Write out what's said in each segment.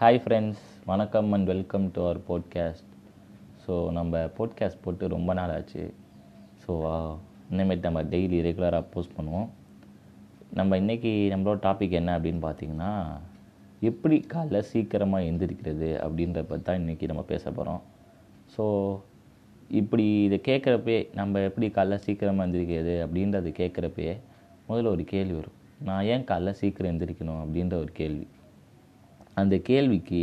Hi friends வணக்கம் and welcome to our podcast so நம்ம podcast போட்டு ரொம்ப நாள் ஆச்சு. ஸோ இனிமேட்டு நம்ம டெய்லி ரெகுலராக போஸ்ட் பண்ணுவோம். நம்ம இன்றைக்கி நம்மளோட டாபிக் என்ன அப்படின்னு பார்த்தீங்கன்னா எப்படி காலைல சீக்கிரமாக எந்திரிக்கிறது அப்படின்றப்ப பற்றி தான் இன்றைக்கி நம்ம பேச போகிறோம் ஸோ இப்படி இதை கேட்குறப்பே நம்ம எப்படி காலைல சீக்கிரமாக எந்திரிக்கிறது அப்படின்றத கேட்குறப்பே முதல்ல ஒரு கேள்வி வரும். நான் ஏன் காலைல சீக்கிரம் எந்திரிக்கணும் அப்படின்ற ஒரு கேள்வி. அந்த கேள்விக்கு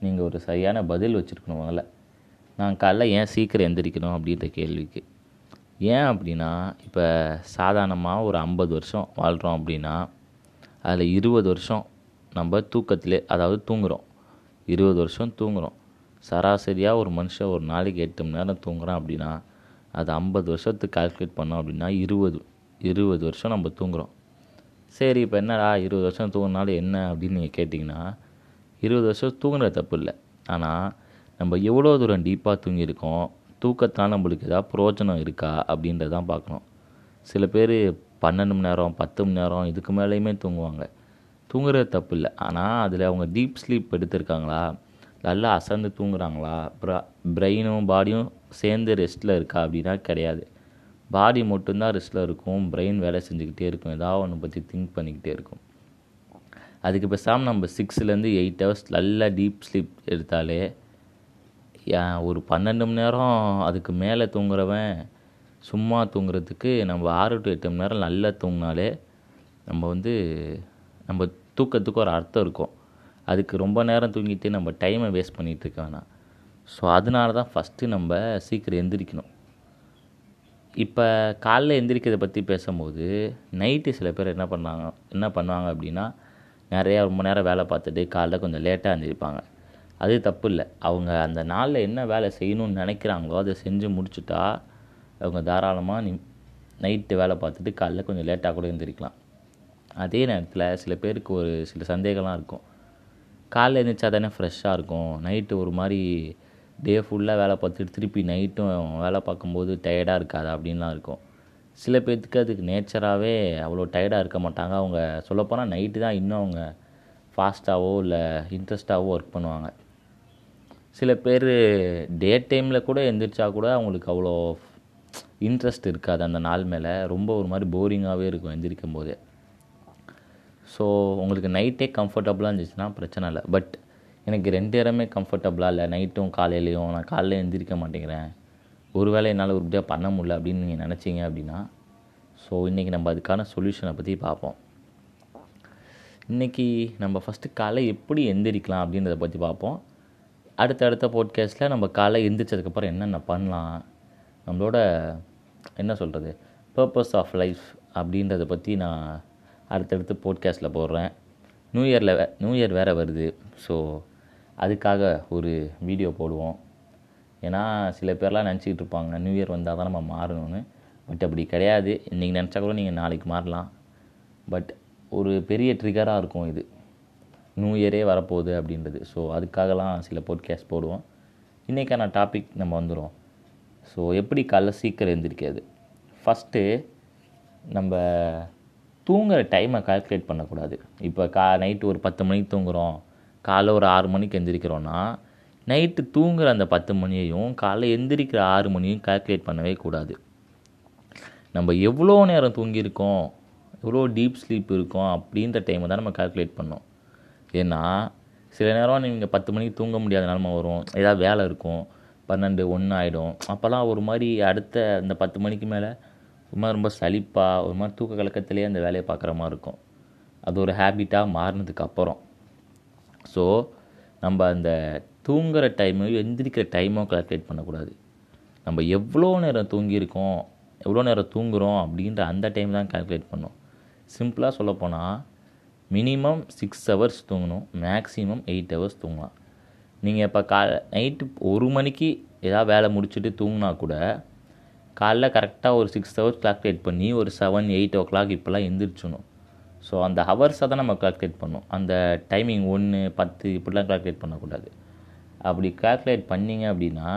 நீங்கள் ஒரு சரியான பதில் வச்சுருக்கணும் முதல்ல. நான் காலைல ஏன் சீக்கிரம் எந்திரிக்கணும் அப்படின்ற கேள்விக்கு. ஏன் அப்படின்னா இப்போ சாதாரணமாக ஒரு ஐம்பது வருஷம் வாழ்கிறோம் அப்படின்னா அதில் இருபது வருஷம் நம்ம தூக்கத்திலே அதாவது தூங்குகிறோம் இருபது வருஷம் தூங்குகிறோம் சராசரியாக ஒரு மனுஷன் ஒரு நாளைக்கு எட்டு மணி நேரம் தூங்குறான் அப்படின்னா அது ஐம்பது வருஷத்துக்கு கால்குலேட் பண்ணோம் அப்படின்னா இருபது இருபது வருஷம் நம்ம தூங்குகிறோம் சரி இப்போ என்னடா இருபது வருஷம் தூங்கினாலும் என்ன அப்படின்னு நீங்கள் கேட்டிங்கன்னா இருபது வருஷம் தூங்குறது தப்பு இல்லை. ஆனால் நம்ம எவ்வளோ தூரம் டீப்பாக தூங்கியிருக்கோம் தூக்கத்தால் நம்மளுக்கு எதாவது பிரயோஜனம் இருக்கா அப்படின்றத தான் பார்க்கணும். சில பேர் பன்னெண்டு மணி நேரம் பத்து மணி நேரம் இதுக்கு மேலேயுமே தூங்குவாங்க. தூங்குறது தப்பு இல்லை. ஆனால் அதில் அவங்க டீப் ஸ்லீப் எடுத்திருக்காங்களா? நல்லா அசந்து தூங்குறாங்களா? ப்ரா பிரெயினும் பாடியும் சேர்ந்து ரெஸ்ட்டில் இருக்கா அப்படின்னா கிடையாது. பாடி மட்டும்தான் ரெஸ்ட்டில் இருக்கும். பிரெயின் வேலை செஞ்சுக்கிட்டே இருக்கும். ஏதாவது ஒன்று பற்றி திங்க் பண்ணிக்கிட்டே இருக்கும். அதுக்கு பேசாமல் நம்ம சிக்ஸ்லேருந்து எயிட் ஹவர்ஸ் நல்லா டீப் ஸ்லீப் எடுத்தாலே ஒரு பன்னெண்டு மணி நேரம் அதுக்கு மேலே தூங்குறவன் சும்மா தூங்குறதுக்கு நம்ம ஆறு டு எட்டு மணி நேரம் நல்லா தூங்கினாலே நம்ம வந்து நம்ம தூக்கத்துக்கு ஒரு அர்த்தம் இருக்கும். அதுக்கு ரொம்ப நேரம் தூங்கிட்டு நம்ம டைமை வேஸ்ட் பண்ணிகிட்டு இருக்க வேணாம். ஸோ அதனால தான் ஃபஸ்ட்டு நம்ம சீக்கிரம் எந்திரிக்கணும். இப்போ காலைல எந்திரிக்கிறத பற்றி பேசும்போது நைட்டு சில பேர் என்ன பண்ணாங்க என்ன பண்ணுவாங்க அப்படின்னா நிறையா ரொம்ப நேரம் வேலை பார்த்துட்டு காலைல கொஞ்சம் லேட்டாக எழுந்திருப்பாங்க அது தப்பு இல்லை. அவங்க அந்த நாளில் என்ன வேலை செய்யணும்னு நினைக்கிறாங்களோ அதை செஞ்சு முடிச்சுட்டா அவங்க தாராளமாக நி நைட்டு வேலை பார்த்துட்டு காலைல கொஞ்சம் லேட்டாக கூட எழுந்திரிக்கலாம் அதே நேரத்தில் சில பேருக்கு ஒரு சில சந்தேகம்லாம் இருக்கும். காலைல எழுந்திரிச்சா தானே ஃப்ரெஷ்ஷாக இருக்கும். நைட்டு ஒரு மாதிரி டே ஃபுல்லாக வேலை பார்த்துட்டு திருப்பி நைட்டும் வேலை பார்க்கும்போது டயர்டாக இருக்காது அப்படின்லாம் இருக்கும். சில பேர்த்துக்கு அதுக்கு நேச்சராகவே அவ்வளோ டயர்டாக இருக்க மாட்டாங்க. அவங்க சொல்லப்போனால் நைட்டு தான் இன்னும் அவங்க ஃபாஸ்ட்டாகவோ இல்லை இன்ட்ரெஸ்ட்டாகவோ ஒர்க் பண்ணுவாங்க. சில பேர் டே டைமில் கூட எந்திரிச்சா கூட அவங்களுக்கு அவ்வளோ இன்ட்ரெஸ்ட் இருக்காது அந்த நாள் மேலே. ரொம்ப ஒரு மாதிரி போரிங்காகவே இருக்கும் எந்திரிக்கும் போது. ஸோ உங்களுக்கு நைட்டே கம்ஃபர்டபுளாக இருந்துச்சுன்னா பிரச்சனை இல்லை. பட் எனக்கு ரெண்டு இடமே கம்ஃபர்டபுளாக இல்லை. நைட்டும் காலையிலையும். நான் காலையில் எந்திரிக்க மாட்டேங்கிறேன். ஒரு வேளை என்னால் உருப்படியாக பண்ண முடியல அப்படின்னு நீங்கள் நினச்சிங்க அப்படின்னா ஸோ இன்றைக்கி நம்ம அதுக்கான சொல்யூஷனை பற்றி பார்ப்போம். இன்றைக்கி நம்ம ஃபஸ்ட்டு காலை எப்படி எந்திரிக்கலாம் அப்படின்றத பற்றி பார்ப்போம். அடுத்தடுத்த போட்காஸ்ட்டில் நம்ம காலை எந்திரிச்சதுக்கப்புறம் என்னென்ன பண்ணலாம் நம்மளோட என்ன சொல்கிறது பர்பஸ் ஆஃப் லைஃப் அப்படின்றத பற்றி நான் அடுத்தடுத்து போட்காஸ்ட்டில் போடுறேன். நியூ இயரில் வே நியூ இயர் வேறு வருது ஸோ அதுக்காக ஒரு வீடியோ போடுவோம். ஏன்னா சில பேர்லாம் நினச்சிக்கிட்டு இருப்பாங்க நியூ இயர் வந்தால் தான் நம்ம மாறணும்னு. பட் அப்படி கிடையாது. இன்றைக்கி நினச்சா கூட நீங்கள் நாளைக்கு மாறலாம். பட் ஒரு பெரிய ட்ரிகராக இருக்கும் இது. நியூ இயரே வரப்போகுது அப்படின்றது. ஸோ அதுக்காகலாம் சில போட்காஸ்ட் போடுவோம். இன்றைக்கான டாபிக் நம்ம வந்துடும் ஸோ எப்படி காலைல சீக்கிரம் எழுந்திரிக்கிறது? ஃபஸ்ட்டு நம்ம தூங்குகிற டைமை கால்குலேட் பண்ணக்கூடாது. இப்போ கா நைட்டு ஒரு பத்து மணிக்கு தூங்குகிறோம் காலைல ஒரு ஆறு மணிக்கு எந்திரிக்கிறோன்னா நைட்டு தூங்குகிற அந்த பத்து மணியையும் காலைல எந்திரிக்கிற ஆறு மணியும் கால்குலேட் பண்ணவே கூடாது. நம்ம எவ்வளோ நேரம் தூங்கியிருக்கோம் எவ்வளோ டீப் ஸ்லீப் இருக்கோம் அப்படின்ற டைமை தான் நம்ம கால்குலேட் பண்ணோம். ஏன்னா சில நேரம் நீங்கள் பத்து மணிக்கு தூங்க முடியாத நிலமை வரும் ஏதாவது வேலை இருக்கும் பன்னெண்டு ஒன்று ஆகிடும் அப்போல்லாம் ஒரு மாதிரி அடுத்த அந்த பத்து மணிக்கு மேலே ஒரு மாதிரி ரொம்ப சலிப்பாக ஒரு மாதிரி தூக்க கலக்கத்திலே அந்த வேலையை பார்க்குற மாதிரி இருக்கும். அது ஒரு ஹேபிட்டாக மாறினதுக்கு அப்புறம். ஸோ நம்ம அந்த தூங்குகிற டைமையும் எந்திரிக்கிற டைமும் கால்குலேட் பண்ணக்கூடாது. நம்ம எவ்வளோ நேரம் தூங்கியிருக்கோம் எவ்வளோ நேரம் தூங்குகிறோம் அப்படின்ற அந்த டைம் தான் கால்குலேட் பண்ணோம். சிம்பிளாக சொல்லப்போனால் மினிமம் சிக்ஸ் ஹவர்ஸ் தூங்கணும் மேக்ஸிமம் எயிட் ஹவர்ஸ் தூங்கலாம். நீங்கள் இப்போ கா நைட்டு ஒரு மணிக்கு ஏதாவது வேலை முடிச்சுட்டு தூங்கினா கூட காலைல கரெக்டாக ஒரு சிக்ஸ் ஹவர்ஸ் கால்குலேட் பண்ணி ஒரு செவன் எயிட் ஓ கிளாக் இப்போல்லாம் எந்திரிச்சணும் ஸோ அந்த ஹவர்ஸை தான் நம்ம கால்குலேட் பண்ணோம். அந்த டைமிங் ஒன்று பத்து இப்படிலாம் கால்குலேட் பண்ணக்கூடாது. அப்படி கால்குலேட் பண்ணிங்க அப்படின்னா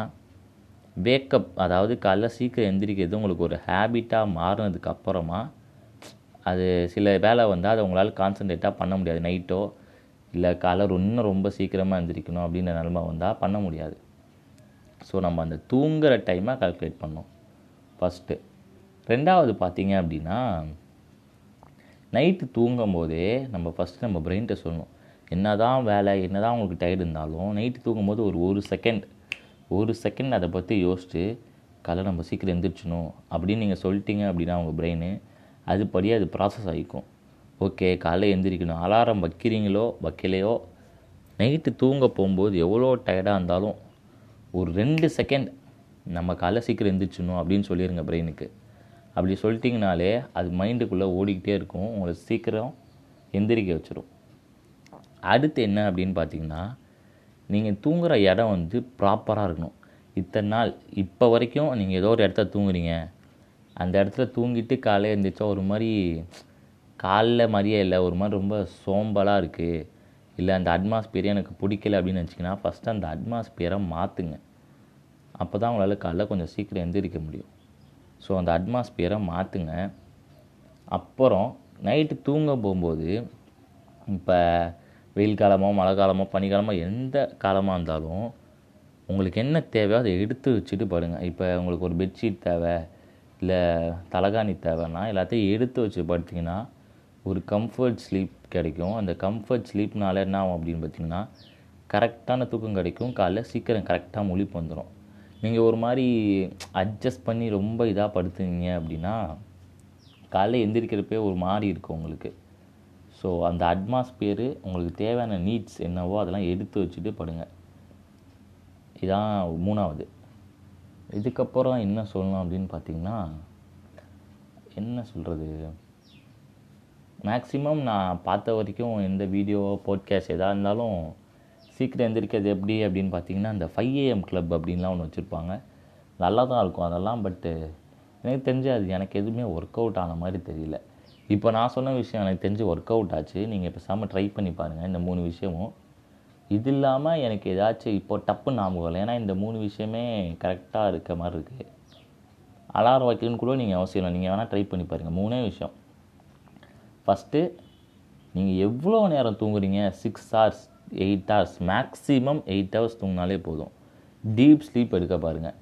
வேக்கப் அதாவது காலைல சீக்கிரம் எந்திரிக்கிறது உங்களுக்கு ஒரு ஹேபிட்டாக மாறினதுக்கு அப்புறமா அது சில வேலை வந்தால் அதை உங்களால் கான்சன்ட்ரேட்டாக பண்ண முடியாது. நைட்டோ இல்லை காலை இன்னும் ரொம்ப சீக்கிரமாக எழுந்திரிக்கணும் அப்படின்ற நிலமை வந்தால் பண்ண முடியாது. ஸோ நம்ம அந்த தூங்குகிற டைமாக கால்குலேட் பண்ணோம். ஃபஸ்ட்டு ரெண்டாவது பார்த்தீங்க அப்படின்னா நைட்டு தூங்கும் போதே நம்ம ஃபஸ்ட்டு நம்ம பிரெயின்கிட்ட சொல்லணும் என்ன தான் வேலை என்ன தான் உங்களுக்கு டயர்டு இருந்தாலும் நைட்டு தூங்கும்போது ஒரு ஒரு செகண்ட் ஒரு செகண்ட் அதை பற்றி யோசிச்சு காலை நம்ம சீக்கிரம் எந்திரிச்சணும் அப்படின்னு நீங்கள் சொல்லிட்டீங்க அப்படின்னா உங்கள் பிரெயின் அதுபடியே அது ப்ராசஸ் ஆகிக்கும். ஓகே காலைல எந்திரிக்கணும். அலாரம் வைக்கிறீங்களோ வைக்கலையோ நைட்டு தூங்க போகும்போது எவ்வளோ டயர்டாக இருந்தாலும் ஒரு ரெண்டு செகண்ட் நம்ம காலைல சீக்கிரம் எந்திரிச்சிடணும் அப்படின்னு சொல்லிடுங்க பிரெயினுக்கு அப்படி சொல்லிட்டிங்கனாலே அது மைண்டுக்குள்ளே ஓடிக்கிட்டே இருக்கும். உங்களை சீக்கிரம் எந்திரிக்க வச்சிடும் அடுத்து என்ன அப்படின்னு பார்த்தீங்கன்னா நீங்கள் தூங்குகிற இடம் வந்து ப்ராப்பராக இருக்கணும். இத்தனை நாள் இப்போ வரைக்கும் நீங்கள் ஏதோ ஒரு இடத்துல தூங்குறீங்க. அந்த இடத்துல தூங்கிட்டு காலையில் எழுந்திரிச்சா ஒரு மாதிரி காலைல மாதிரியே இல்லை ஒரு மாதிரி ரொம்ப சோம்பலாக இருக்குது இல்லை அந்த அட்மாஸ்பியரே எனக்கு பிடிக்கல அப்படின்னு நினச்சிங்கன்னா ஃபஸ்ட்டு அந்த அட்மாஸ்பியரை மாற்றுங்க அப்போ தான் உங்களால் காலைல கொஞ்சம் சீக்கிரம் எந்திரிக்க முடியும். ஸோ அந்த அட்மாஸ்பியரை மாற்றுங்க அப்புறம் நைட்டு தூங்க போகும்போது இப்போ வெயில் காலமோ மழை காலமோ பனிக்காலமோ எந்த காலமாக இருந்தாலும் உங்களுக்கு என்ன தேவையோ அதை எடுத்து வச்சுட்டு படுங்க. இப்போ உங்களுக்கு ஒரு பெட்ஷீட் தேவை இல்லை தலைகாணி தேவைன்னா எல்லாத்தையும் எடுத்து வச்சு படுத்திங்கன்னா ஒரு கம்ஃபர்ட் ஸ்லீப் கிடைக்கும். அந்த கம்ஃபர்ட் ஸ்லீப்னால என்ன ஆகும் அப்படின்னு பார்த்தீங்கன்னா கரெக்டான தூக்கம் கிடைக்கும். காலைல சீக்கிரம் கரெக்டாக முழிப்பு வந்துடும் நீங்கள் ஒரு மாதிரி அட்ஜஸ்ட் பண்ணி ரொம்ப இதாக படுத்துனீங்க அப்படின்னா காலைல எந்திரிக்கிறப்பே ஒரு மாதிரி இருக்கும் உங்களுக்கு. ஸோ அந்த அட்மாஸ்பியரு உங்களுக்கு தேவையான நீட்ஸ் என்னவோ அதெல்லாம் எடுத்து வச்சுட்டு படுங்க. இதான் மூணாவது. இதுக்கப்புறம் என்ன சொல்லணும் அப்படின்னு பார்த்தீங்கன்னா என்ன சொல்கிறது மேக்ஸிமம் நான் பார்த்த வரைக்கும் எந்த வீடியோ போட்காஸ்ட் எதாக இருந்தாலும் சீக்கிரம் எந்திரிக்கிறது எப்படி அப்படின்னு பார்த்தீங்கன்னா அந்த ஃபைவ் ஏஎம் கிளப் அப்படின்லாம் ஒன்று வச்சுருப்பாங்க. நல்லா தான் இருக்கும் அதெல்லாம் பட்டு எனக்கு தெரிஞ்சு அது எனக்கு எதுவுமே ஒர்க் அவுட் ஆன மாதிரி தெரியல. இப்போ நான் சொன்ன விஷயம் எனக்கு தெரிஞ்சு ஒர்க் அவுட் ஆச்சு. நீங்கள் இப்போ செம்ம ட்ரை பண்ணி பாருங்கள் இந்த மூணு விஷயமும். இது இல்லாமல் எனக்கு ஏதாச்சும் இப்போ டப்பு ஞாபகம் இல்லை ஏன்னா இந்த மூணு விஷயமே கரெக்டாக இருக்க மாதிரி இருக்குது அலாரம் வைக்கணும்னு கூட நீங்கள் அவசியம் இல்லை. நீங்கள் வேணால் ட்ரை பண்ணி பாருங்கள் மூணே விஷயம். ஃபஸ்ட்டு நீங்கள் எவ்வளோ நேரம் தூங்குறீங்க? Six hours eight hours maximum eight hours தூங்கினாலே போதும். டீப் ஸ்லீப் எடுக்க பாருங்கள்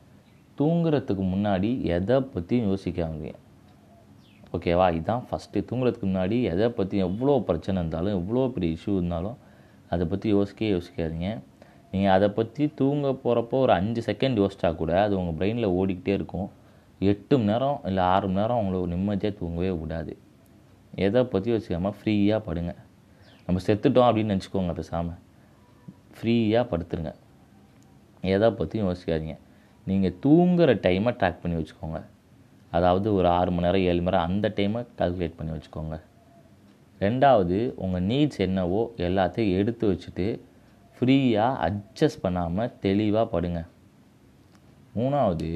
தூங்குறதுக்கு முன்னாடி எதை பற்றியும் யோசிக்காதீங்க. ஓகேவா? இதுதான் ஃபஸ்ட்டு தூங்குறதுக்கு முன்னாடி எதை பற்றி எவ்வளோ பிரச்சனை இருந்தாலும் எவ்வளோ பெரிய இஷ்யூ இருந்தாலும் அதை பற்றி யோசிக்கவே யோசிக்காதீங்க. நீங்கள் அதை பற்றி தூங்க போகிறப்போ ஒரு அஞ்சு செகண்ட் யோசிச்சா கூட அது உங்கள் பிரெயினில் ஓடிக்கிட்டே இருக்கும். எட்டு மணி நேரம் இல்லை ஆறு மணி நேரம் உங்களை நிம்மதியாக தூங்கவே விடாது. எதை பற்றி யோசிக்காமல் ஃப்ரீயாக படுங்க. நம்ம செத்துட்டோம் அப்படின்னு நினச்சிக்கோங்க பேசாமல் ஃப்ரீயாக படுத்துருங்க. எதை பற்றியும் யோசிக்காதீங்க. நீங்கள் தூங்குகிற டைமை ட்ராக் பண்ணி வச்சுக்கோங்க. அதாவது ஒரு ஆறு மணி நேரம் ஏழு மணி நேரம் அந்த டைமை கால்குலேட் பண்ணி வச்சுக்கோங்க. ரெண்டாவது உங்கள் நீட்ஸ் என்னவோ எல்லாத்தையும் எடுத்து வச்சுட்டு ஃப்ரீயாக அட்ஜஸ்ட் பண்ணாமல் தெளிவாக படுங்க. மூணாவது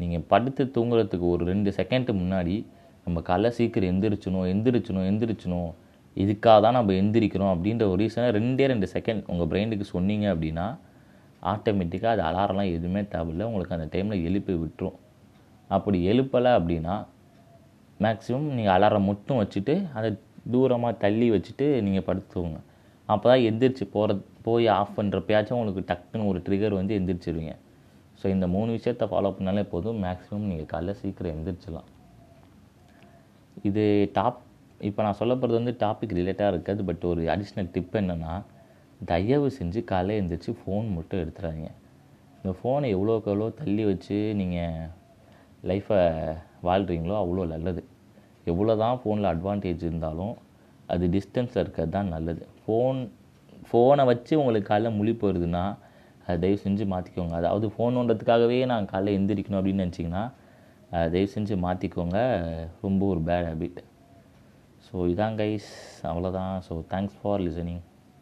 நீங்கள் படுத்து தூங்குறதுக்கு ஒரு ரெண்டு செகண்ட் முன்னாடி நம்ம காலைல சீக்கிரம் எந்திரிச்சணும் எந்திரிச்சணும் எந்திரிச்சணும் இதுக்காக தான் நம்ம எந்திரிக்கிறோம் அப்படின்ற ஒரு ரீசனை ரெண்டே ரெண்டு செகண்ட் உங்கள் பிரெயினுக்கு சொன்னீங்க அப்படின்னா ஆட்டோமேட்டிக்காக அது அலாரம்லாம் எதுவுமே தேவையில்ல. உங்களுக்கு அந்த டைமில் எழுப்பி விட்டுரும். அப்படி எழுப்பலை அப்படின்னா மேக்ஸிமம் நீங்கள் அலாரம் மட்டும் வச்சுட்டு அதை தூரமாக தள்ளி வச்சுட்டு நீங்கள் படுத்துவோங்க அப்போ தான் எந்திரிச்சு போகிற போய் ஆஃப் பண்ணுறப்பயாச்சும் உங்களுக்கு டக்குன்னு ஒரு ட்ரிகர் வந்து எந்திரிச்சிருவீங்க. ஸோ இந்த மூணு விஷயத்தை ஃபாலோ பண்ணாலே போதும். மேக்ஸிமம் நீங்கள் காலைல சீக்கிரம் எந்திரிச்சிடலாம். இது டாப் இப்போ நான் சொல்ல போகிறது வந்து டாபிக் ரிலேட்டாக இருக்காது. பட் ஒரு அடிஷ்னல் டிப் என்னென்னா தயவு செஞ்சு காலையில் எழுந்திரிச்சு ஃபோன் மட்டும் எடுத்துடாதீங்க. இந்த ஃபோனை எவ்வளோக்கு எவ்வளோ தள்ளி வச்சு நீங்கள் லைஃப்பை வாழ்கிறீங்களோ அவ்வளோ நல்லது. எவ்வளோ தான் ஃபோனில் அட்வான்டேஜ் இருந்தாலும் அது டிஸ்டன்ஸில் இருக்கிறது தான் நல்லது. ஃபோன் ஃபோனை வச்சு உங்களுக்கு காலைல முழிப்பு வருதுன்னா அதை தயவு செஞ்சு மாற்றிக்கோங்க அதாவது ஃபோன் ஒன்றதுக்காகவே நான் காலைல எந்திரிக்கணும் அப்படின்னு நினச்சிங்கன்னா அதை தயவு செஞ்சு மாற்றிக்கோங்க ரொம்ப ஒரு பேட் ஹேபிட் ஸோ இதான் கைஸ் அவ்வளோதான். So thanks for listening